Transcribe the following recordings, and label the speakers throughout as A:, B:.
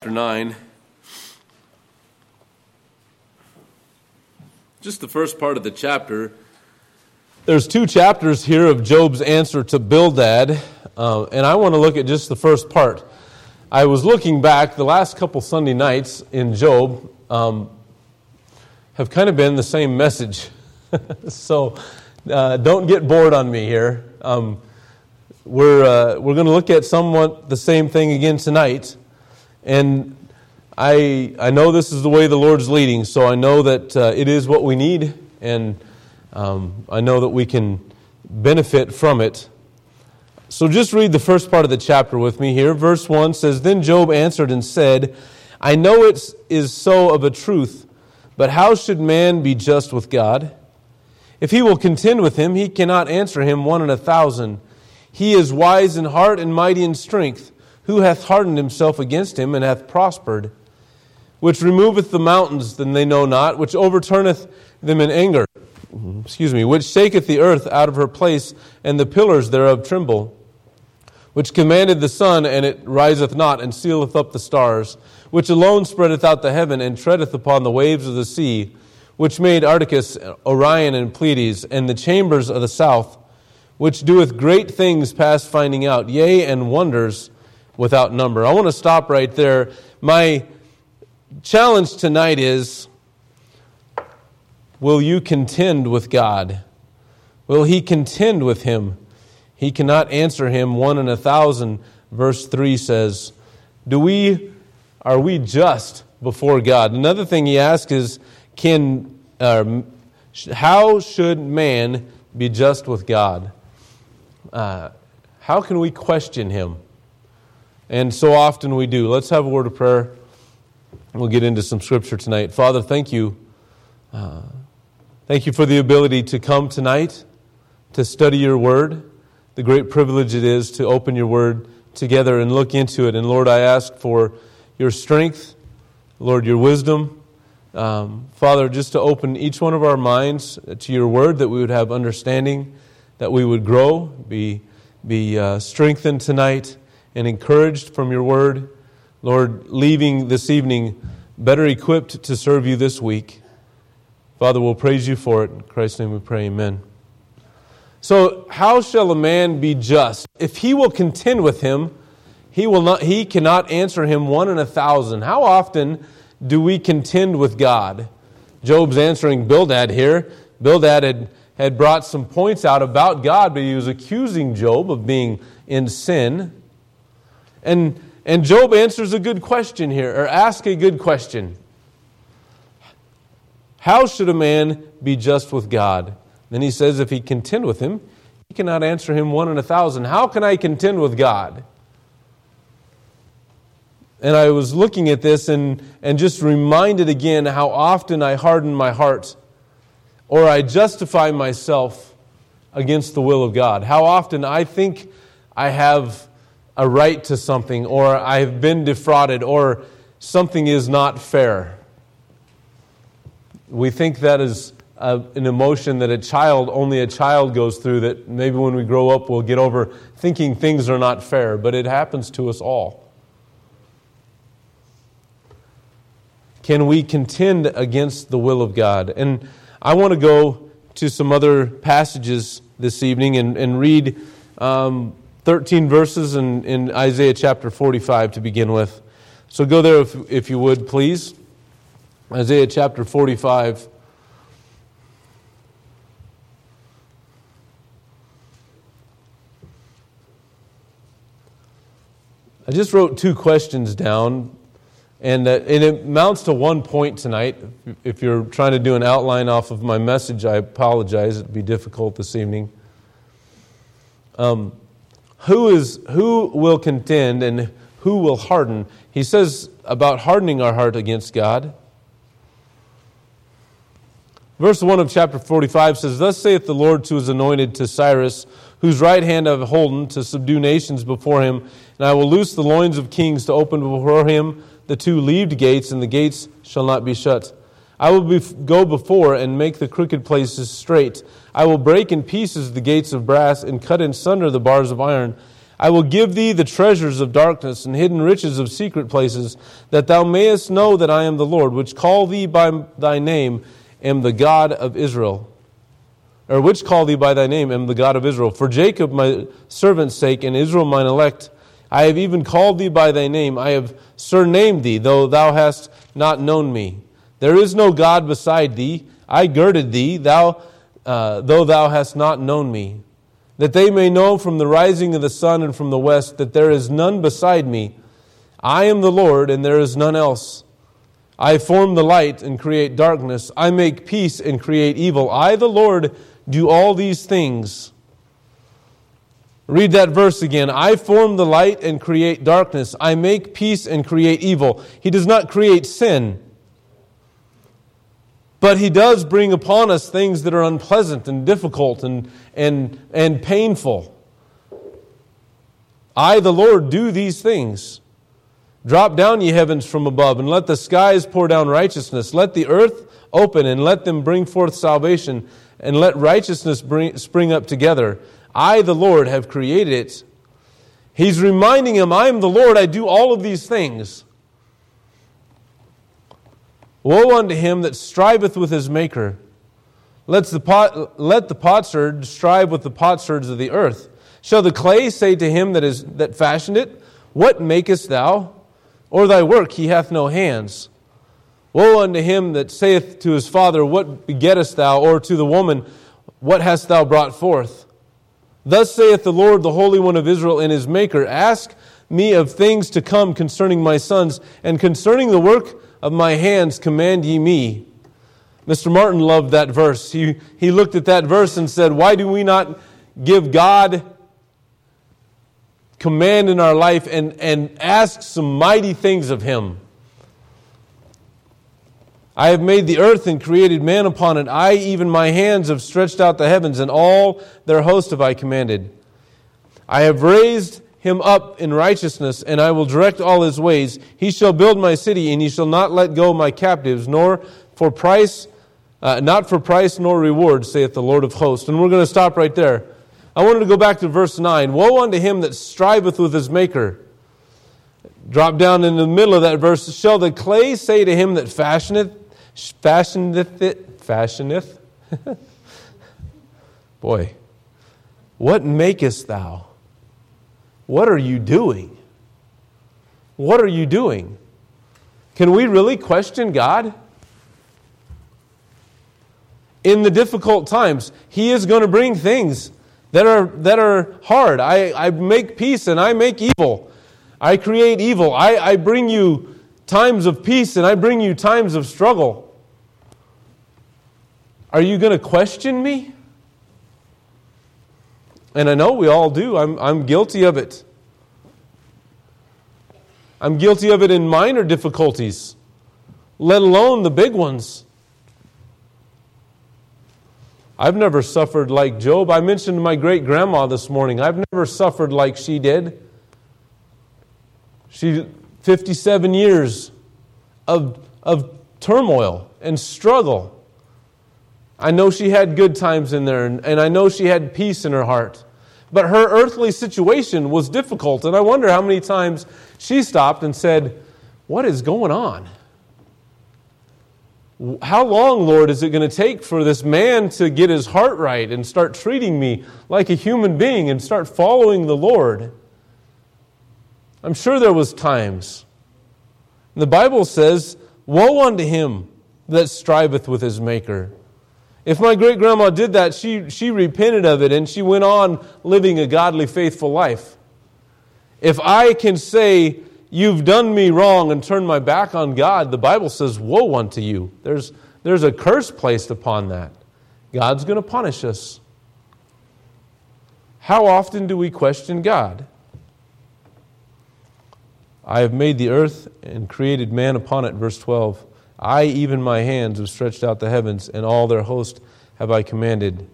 A: chapter 9. Just the first part of the chapter. There's two chapters here of Job's answer to Bildad, uh, and I want to look at just the first part. I was looking back, the last couple Sunday nights in Job um, have kind of been the same message. so uh, don't get bored on me here. Um, we're uh, we're going to look at somewhat the same thing again tonight. And I, I know this is the way the Lord's leading, so I know that uh, it is what we need, and um, I know that we can benefit from it. So just read the first part of the chapter with me here. Verse 1 says Then Job answered and said, I know it is so of a truth, but how should man be just with God? If he will contend with him, he cannot answer him one in a thousand. He is wise in heart and mighty in strength. Who hath hardened himself against him and hath prospered? Which removeth the mountains, then they know not, which overturneth them in anger. Mhm. Excuse me, which shaketh the earth out of her place, and the pillars thereof tremble. Which commanded the sun, and it riseth not, and sealeth up the stars. Which alone spreadeth out the heaven, and treadeth upon the waves of the sea. Which made Arcturus, Orion, and Pleiades, and the chambers of the south. Which doeth great things past finding out, yea, and wonders without number. I want to stop right there. My challenge tonight is Will you contend with God? Will he contend with him? He cannot answer him one in a thousand. Verse 3 says, Do we are we just before God? Another thing he asks is, can uh, how should man be just with God? Uh, how can we question him? And so often we do. Let's have a word of prayer. We'll get into some scripture tonight. Father, thank you. Uh, thank you for the ability to come tonight to study your word. The great privilege it is to open your word together and look into it. And Lord, I ask for your strength, Lord, your wisdom. Um, Father, just to open each one of our minds to your word, that we would have understanding, that we would grow, be, be uh, strengthened tonight and encouraged from your word. Lord, leaving this evening better equipped to serve you this week. Father, we'll praise you for it. In Christ's name we pray, amen. So, how shall a man be just? If he will contend with him, he, will not, he cannot answer him one in a thousand. How often do we contend with God? Job's answering Bildad here. Bildad had, had brought some points out about God, but he was accusing Job of being in sin. And, and Job answers a good question here, or asks a good question. How should a man be just with God? Then he says, if he contend with him, he cannot answer him one in a thousand. How can I contend with God? And I was looking at this and, and just reminded again how often I harden my heart or I justify myself against the will of God. How often I think I have a right to something, or I have been defrauded, or something is not fair. We think that is a, an emotion that a child, only a child goes through, that maybe when we grow up we'll get over thinking things are not fair, but it happens to us all. Can we contend against the will of God? And I want to go to some other passages this evening and, and read um, 13 verses in, in Isaiah chapter 45 to begin with. So go there if, if you would, please. Isaiah chapter 45. I just wrote two questions down, and, uh, and it amounts to one point tonight. If you're trying to do an outline off of my message, I apologize. It'd be difficult this evening. Um, who, is, who will contend and who will harden? He says about hardening our heart against God. Verse 1 of chapter 45 says, Thus saith the Lord to his anointed, to Cyrus, whose right hand I have holden to subdue nations before him, and I will loose the loins of kings to open before him the two leaved gates, and the gates shall not be shut. I will be, go before and make the crooked places straight. I will break in pieces the gates of brass and cut in sunder the bars of iron. I will give thee the treasures of darkness and hidden riches of secret places, that thou mayest know that I am the Lord, which call thee by thy name, am the God of Israel. Or which call thee by thy name, am the God of Israel. For Jacob my servant's sake, and Israel mine elect, I have even called thee by thy name. I have surnamed thee, though thou hast not known me. There is no God beside thee. I girded thee, thou, uh, though thou hast not known me that they may know from the rising of the sun and from the west that there is none beside me. I am the Lord, and there is none else. I form the light and create darkness. I make peace and create evil. I, the Lord, do all these things. Read that verse again. I form the light and create darkness. I make peace and create evil. He does not create sin. But he does bring upon us things that are unpleasant and difficult and, and, and painful. I, the Lord, do these things. Drop down, ye heavens, from above, and let the skies pour down righteousness. Let the earth open, and let them bring forth salvation, and let righteousness bring, spring up together. I, the Lord, have created it. He's reminding him, I am the Lord, I do all of these things. Woe unto him that striveth with his maker. Let the, pot, let the potsherd strive with the potsherds of the earth. Shall the clay say to him that, is, that fashioned it, What makest thou? Or thy work he hath no hands. Woe unto him that saith to his father, What begettest thou? Or to the woman, What hast thou brought forth? Thus saith the Lord, the Holy One of Israel, and his Maker Ask me of things to come concerning my sons, and concerning the work of my hands command ye me. Mr. Martin loved that verse. He, he looked at that verse and said, Why do we not give God command in our life and, and ask some mighty things of Him? I have made the earth and created man upon it. I, even my hands, have stretched out the heavens, and all their host have I commanded. I have raised him up in righteousness, and I will direct all his ways. He shall build my city, and he shall not let go my captives, nor for price, uh, not for price nor reward, saith the Lord of hosts. And we're going to stop right there. I wanted to go back to verse 9. Woe unto him that striveth with his maker. Drop down in the middle of that verse. Shall the clay say to him that fashioneth, fashioneth it, fashioneth? Boy, what makest thou? What are you doing? What are you doing? Can we really question God? In the difficult times, He is going to bring things that are, that are hard. I, I make peace and I make evil. I create evil. I, I bring you times of peace and I bring you times of struggle. Are you going to question me? And I know we all do. I'm, I'm guilty of it. I'm guilty of it in minor difficulties, let alone the big ones. I've never suffered like Job. I mentioned my great grandma this morning. I've never suffered like she did. She, 57 years of, of turmoil and struggle. I know she had good times in there, and, and I know she had peace in her heart. But her earthly situation was difficult, and I wonder how many times she stopped and said, What is going on? How long, Lord, is it going to take for this man to get his heart right and start treating me like a human being and start following the Lord? I'm sure there was times. The Bible says, Woe unto him that striveth with his maker. If my great grandma did that, she, she repented of it and she went on living a godly, faithful life. If I can say, You've done me wrong and turned my back on God, the Bible says, Woe unto you. There's, there's a curse placed upon that. God's going to punish us. How often do we question God? I have made the earth and created man upon it, verse 12. I, even my hands, have stretched out the heavens, and all their host have I commanded.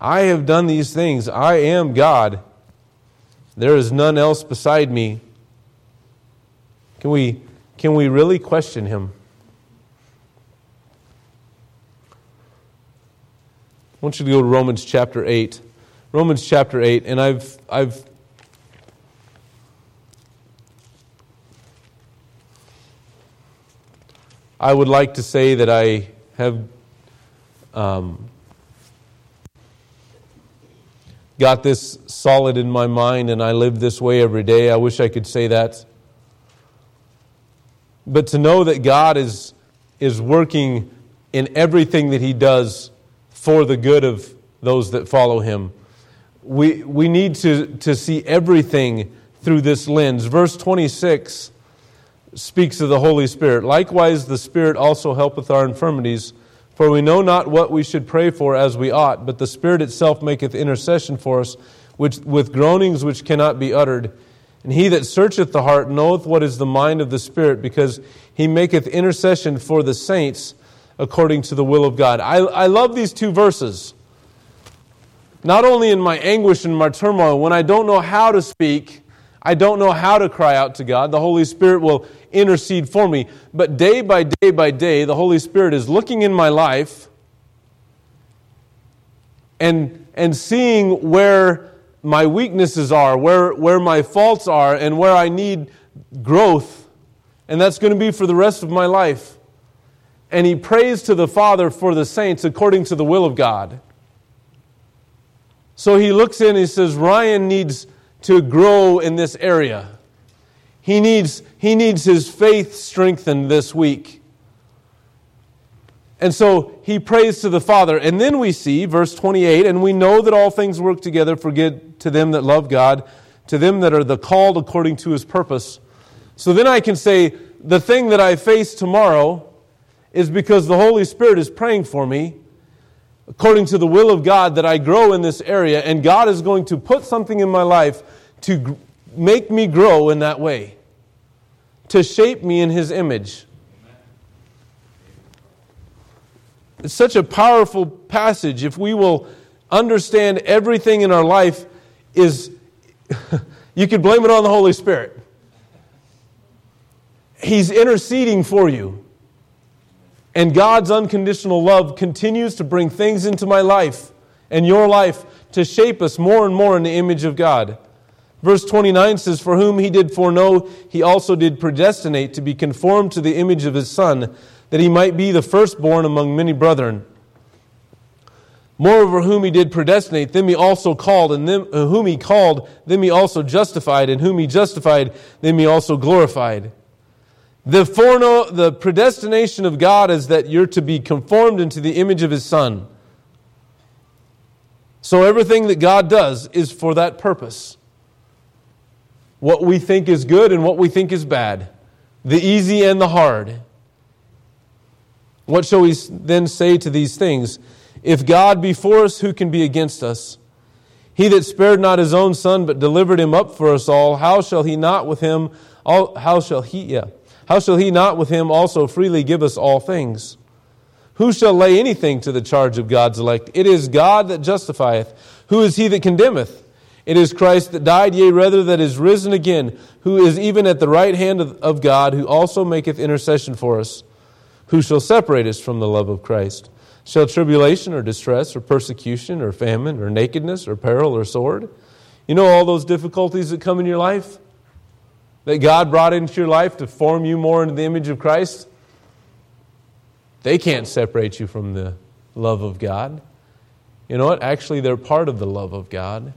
A: I have done these things. I am God. There is none else beside me. Can we, can we really question him? I want you to go to Romans chapter 8. Romans chapter 8, and I've, I've I would like to say that I have um, got this solid in my mind and I live this way every day. I wish I could say that. But to know that God is, is working in everything that He does for the good of those that follow Him. We, we need to, to see everything through this lens. Verse 26 speaks of the Holy Spirit. Likewise, the Spirit also helpeth our infirmities. For we know not what we should pray for as we ought, but the Spirit itself maketh intercession for us which, with groanings which cannot be uttered. And he that searcheth the heart knoweth what is the mind of the Spirit, because he maketh intercession for the saints according to the will of God. I, I love these two verses. Not only in my anguish and my turmoil, when I don't know how to speak, I don't know how to cry out to God, the Holy Spirit will intercede for me. But day by day by day, the Holy Spirit is looking in my life and, and seeing where my weaknesses are, where, where my faults are, and where I need growth. And that's going to be for the rest of my life. And he prays to the Father for the saints according to the will of God. So he looks in he says, Ryan needs to grow in this area. He needs, he needs his faith strengthened this week. And so he prays to the Father. And then we see, verse 28, and we know that all things work together for good to them that love God, to them that are the called according to his purpose. So then I can say, the thing that I face tomorrow is because the Holy Spirit is praying for me according to the will of God that I grow in this area, and God is going to put something in my life to make me grow in that way, to shape me in His image. It's such a powerful passage. If we will understand everything in our life is, you could blame it on the Holy Spirit. He's interceding for you. And God's unconditional love continues to bring things into my life and your life to shape us more and more in the image of God. Verse 29 says, For whom he did foreknow, he also did predestinate to be conformed to the image of his Son, that he might be the firstborn among many brethren. Moreover, whom he did predestinate, them he also called, and them, uh, whom he called, them he also justified, and whom he justified, them he also glorified. The, foreknow, the predestination of God is that you're to be conformed into the image of his Son. So everything that God does is for that purpose what we think is good and what we think is bad, the easy and the hard. What shall we then say to these things? If God be for us, who can be against us? He that spared not his own son, but delivered him up for us all, how shall he not with him, all, how shall he, yeah, how shall he not with him also freely give us all things? Who shall lay anything to the charge of God's elect? It is God that justifieth. Who is he that condemneth? It is Christ that died, yea, rather that is risen again, who is even at the right hand of, God, who also maketh intercession for us. Who shall separate us from the love of Christ? Shall tribulation or distress or persecution or famine or nakedness or peril or sword? You know all those difficulties that come in your life? That God brought into your life to form you more into the image of Christ? They can't separate you from the love of God. You know what? Actually, they're part of the love of God.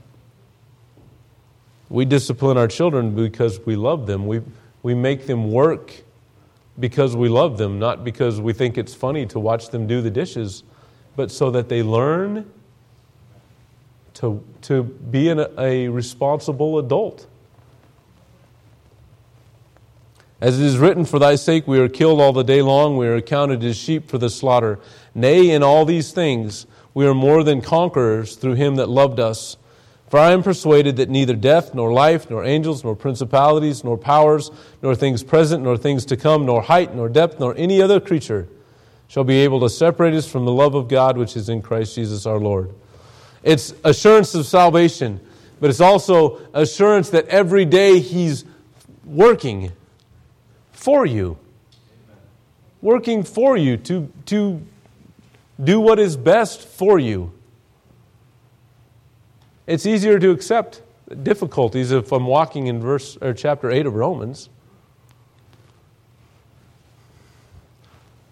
A: We discipline our children because we love them. We, we make them work because we love them, not because we think it's funny to watch them do the dishes, but so that they learn to, to be an, a responsible adult. As it is written, For thy sake we are killed all the day long, we are accounted as sheep for the slaughter. Nay, in all these things we are more than conquerors through him that loved us. For I am persuaded that neither death, nor life, nor angels, nor principalities, nor powers, nor things present, nor things to come, nor height, nor depth, nor any other creature shall be able to separate us from the love of God which is in Christ Jesus our Lord. It's assurance of salvation, but it's also assurance that every day He's working for you. Working for you to, to do what is best for you. It's easier to accept difficulties if I'm walking in verse or chapter 8 of Romans.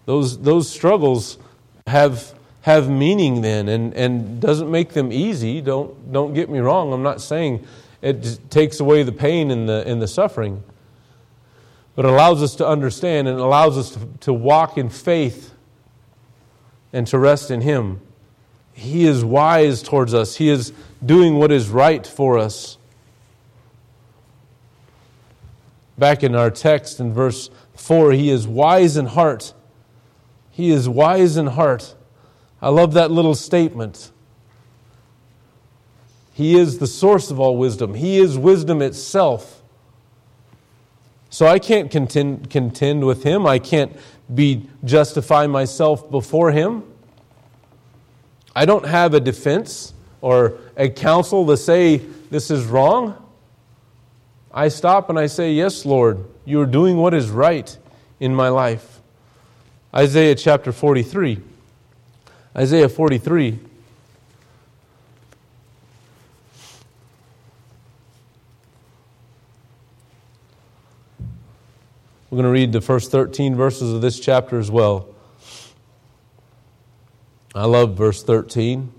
A: those, those struggles have, have meaning then and, and doesn't make them easy. Don't, don't get me wrong. I'm not saying it takes away the pain and the, and the suffering. But it allows us to understand and allows us to, to walk in faith and to rest in Him. He is wise towards us, He is doing what is right for us. Back in our text in verse 4, He is wise in heart. He is wise in heart. I love that little statement. He is the source of all wisdom. He is wisdom itself. So I can't contend, contend with him. I can't be justify myself before him. I don't have a defense or a counsel to say this is wrong. I stop and I say, Yes, Lord, you are doing what is right in my life. Isaiah chapter 43. Isaiah 43. We're going to read the first 13 verses of this chapter as well. I love verse 13.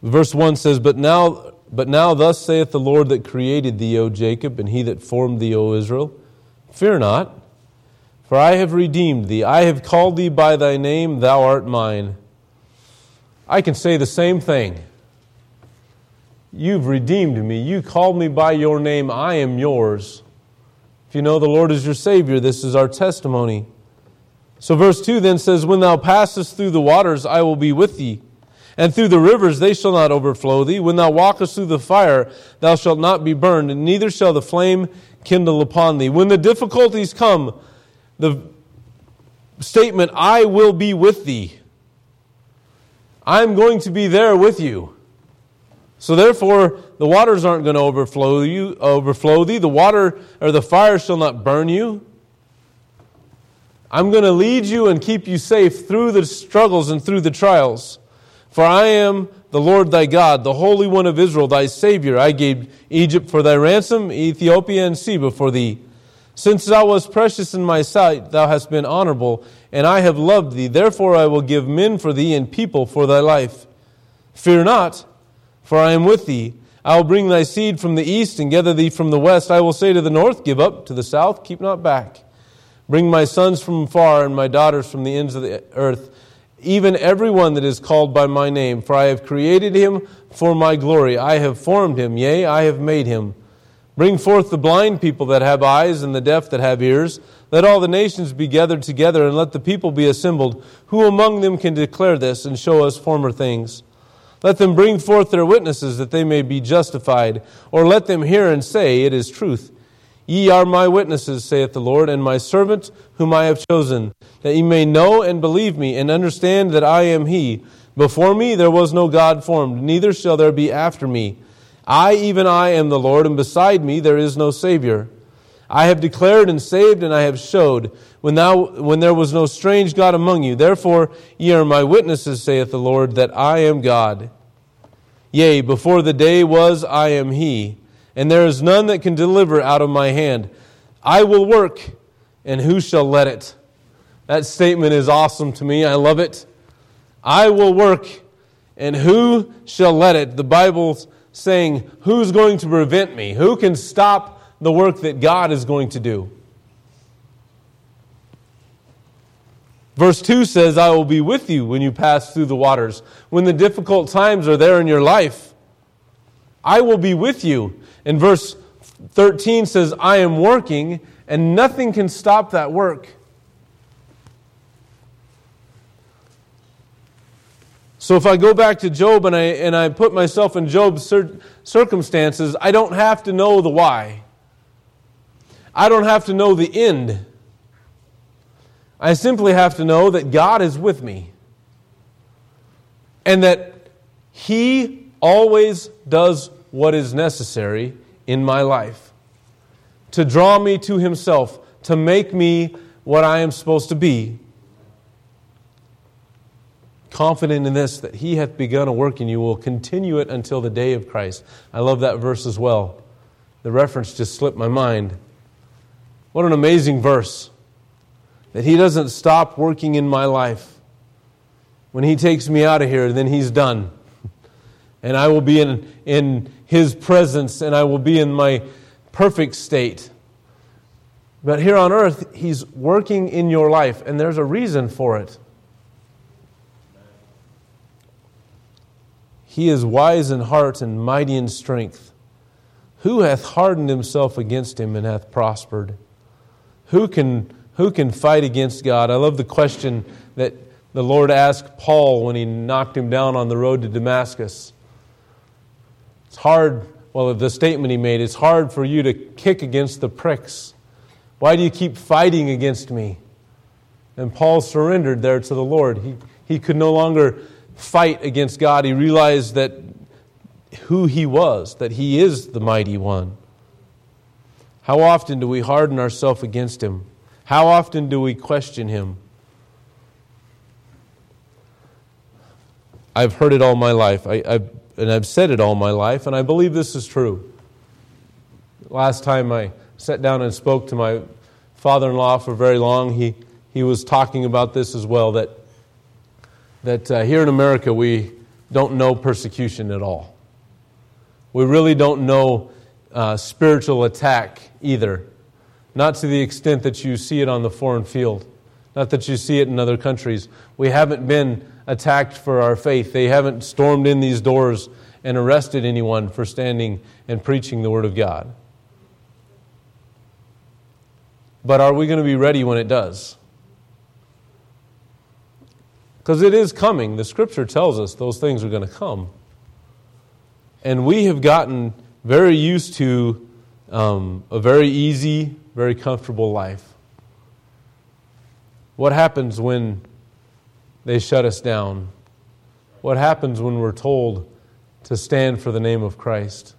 A: Verse 1 says, But now, but now thus saith the Lord that created thee, O Jacob, and he that formed thee, O Israel, Fear not, for I have redeemed thee. I have called thee by thy name, thou art mine. I can say the same thing. You've redeemed me. You called me by your name. I am yours. If you know the Lord is your Savior, this is our testimony. So, verse 2 then says, When thou passest through the waters, I will be with thee. And through the rivers, they shall not overflow thee. When thou walkest through the fire, thou shalt not be burned, and neither shall the flame kindle upon thee. When the difficulties come, the statement, I will be with thee. I'm going to be there with you. So therefore, the waters aren't going to overflow you, overflow thee. The water or the fire shall not burn you. I'm going to lead you and keep you safe through the struggles and through the trials. For I am the Lord thy God, the Holy One of Israel, thy Savior. I gave Egypt for thy ransom, Ethiopia and Seba for thee. Since thou wast precious in my sight, thou hast been honorable, and I have loved thee. Therefore I will give men for thee and people for thy life. Fear not for I am with thee. I will bring thy seed from the east and gather thee from the west. I will say to the north, Give up, to the south, keep not back. Bring my sons from far and my daughters from the ends of the earth, even every one that is called by my name. For I have created him for my glory. I have formed him, yea, I have made him. Bring forth the blind people that have eyes and the deaf that have ears. Let all the nations be gathered together and let the people be assembled. Who among them can declare this and show us former things? Let them bring forth their witnesses that they may be justified, or let them hear and say, It is truth. Ye are my witnesses, saith the Lord, and my servant whom I have chosen, that ye may know and believe me, and understand that I am he. Before me there was no God formed, neither shall there be after me. I, even I, am the Lord, and beside me there is no Savior. I have declared and saved, and I have showed, when, thou, when there was no strange God among you. Therefore ye are my witnesses, saith the Lord, that I am God. Yea, before the day was, I am He, and there is none that can deliver out of my hand. I will work, and who shall let it? That statement is awesome to me. I love it. I will work, and who shall let it? The Bible's saying, Who's going to prevent me? Who can stop the work that God is going to do? Verse 2 says, I will be with you when you pass through the waters. When the difficult times are there in your life, I will be with you. And verse 13 says, I am working, and nothing can stop that work. So if I go back to Job and I, and I put myself in Job's cir- circumstances, I don't have to know the why. I don't have to know the end. I simply have to know that God is with me and that He always does what is necessary in my life to draw me to Himself, to make me what I am supposed to be. confident in this, that he hath begun a work in you will continue it until the day of Christ. I love that verse as well. The reference just slipped my mind. What an amazing verse. That he doesn't stop working in my life. When he takes me out of here, then he's done. And I will be in, in his presence and I will be in my perfect state. But here on earth, he's working in your life, and there's a reason for it. He is wise in heart and mighty in strength. Who hath hardened himself against him and hath prospered? Who can, who can fight against God? I love the question that the Lord asked Paul when he knocked him down on the road to Damascus. It's hard, well, the statement he made, it's hard for you to kick against the pricks. Why do you keep fighting against me? And Paul surrendered there to the Lord. He, he could no longer fight against God, he realized that who he was, that he is the mighty one. How often do we harden ourselves against him? How often do we question him? I've heard it all my life, I, I've, and I've said it all my life, and I believe this is true. Last time I sat down and spoke to my father in law for very long, he, he was talking about this as well that that uh, here in America we don't know persecution at all. We really don't know uh, spiritual attack either. Not to the extent that you see it on the foreign field, not that you see it in other countries. We haven't been attacked for our faith. They haven't stormed in these doors and arrested anyone for standing and preaching the Word of God. But are we going to be ready when it does? Because it is coming. The scripture tells us those things are going to come. And we have gotten very used to um, a very easy, very comfortable life. What happens when they shut us down? What happens when we're told to stand for the name of Christ?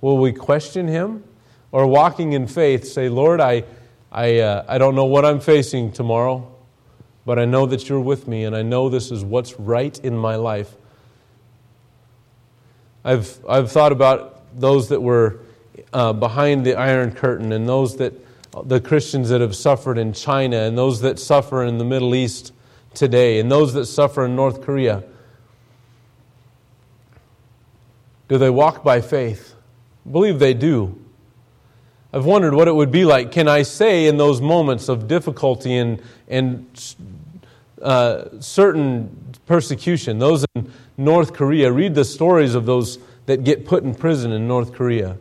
A: Will we question Him? Or walking in faith, say, Lord, I, I, uh, I don't know what I'm facing tomorrow but I know that you're with me, and I know this is what's right in my life. I've, I've thought about those that were uh, behind the Iron Curtain, and those that, the Christians that have suffered in China, and those that suffer in the Middle East today, and those that suffer in North Korea. Do they walk by faith? I believe they do. I've wondered what it would be like. Can I say in those moments of difficulty and, and uh, certain persecution, those in North Korea, read the stories of those that get put in prison in North Korea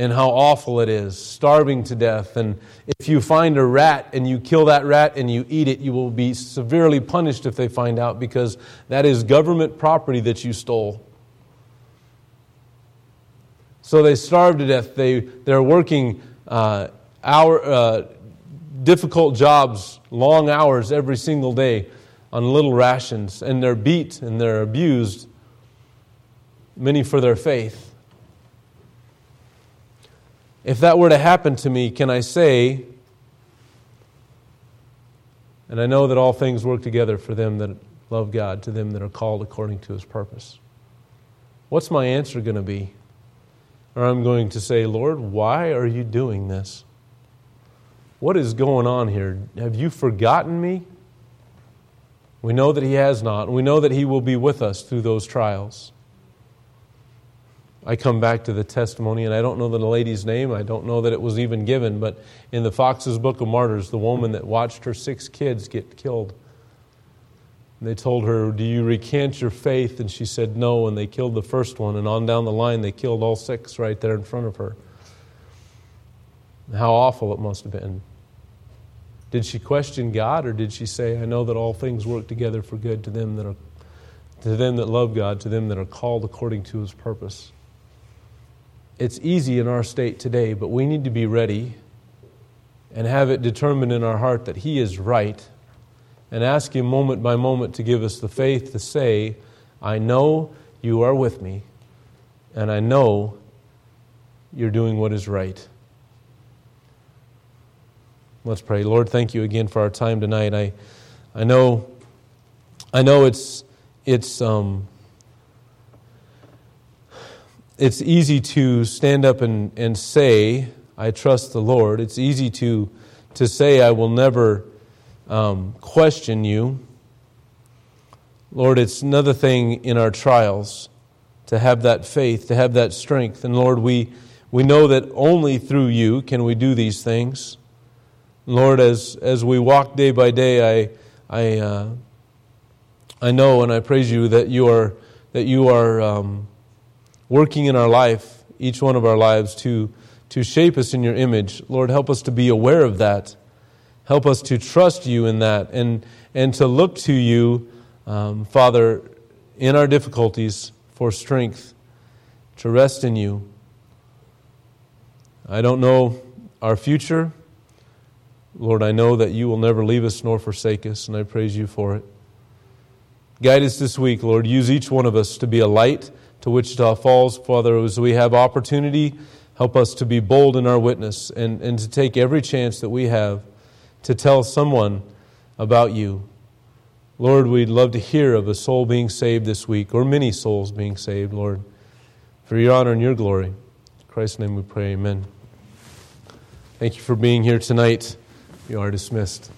A: and how awful it is, starving to death. And if you find a rat and you kill that rat and you eat it, you will be severely punished if they find out because that is government property that you stole. So they starve to death. They, they're working uh, hour, uh, difficult jobs, long hours every single day on little rations, and they're beat and they're abused, many for their faith. If that were to happen to me, can I say, and I know that all things work together for them that love God, to them that are called according to his purpose? What's my answer going to be? Or I'm going to say, Lord, why are you doing this? What is going on here? Have you forgotten me? We know that He has not. We know that He will be with us through those trials. I come back to the testimony, and I don't know the lady's name. I don't know that it was even given, but in the Foxe's Book of Martyrs, the woman that watched her six kids get killed they told her, Do you recant your faith? And she said, No. And they killed the first one. And on down the line, they killed all six right there in front of her. How awful it must have been. Did she question God or did she say, I know that all things work together for good to them that are to them that love God, to them that are called according to his purpose? It's easy in our state today, but we need to be ready and have it determined in our heart that he is right and ask Him moment by moment to give us the faith to say, I know you are with me, and I know you're doing what is right. Let's pray. Lord, thank you again for our time tonight. I, I know I know it's, it's, um, it's easy to stand up and, and say, I trust the Lord. It's easy to, to say, I will never um, question you. Lord, it's another thing in our trials to have that faith, to have that strength. And Lord, we, we know that only through you can we do these things. Lord, as, as we walk day by day, I, I, uh, I know and I praise you that you are, that you are um, working in our life, each one of our lives, to, to shape us in your image. Lord, help us to be aware of that. Help us to trust you in that and, and to look to you, um, Father, in our difficulties for strength, to rest in you. I don't know our future. Lord, I know that you will never leave us nor forsake us, and I praise you for it. Guide us this week, Lord. Use each one of us to be a light to Wichita Falls. Father, as we have opportunity, help us to be bold in our witness and, and to take every chance that we have to tell someone about you. Lord, we'd love to hear of a soul being saved this week or many souls being saved, Lord, for your honor and your glory. In Christ's name we pray, amen. Thank you for being here tonight. You are dismissed.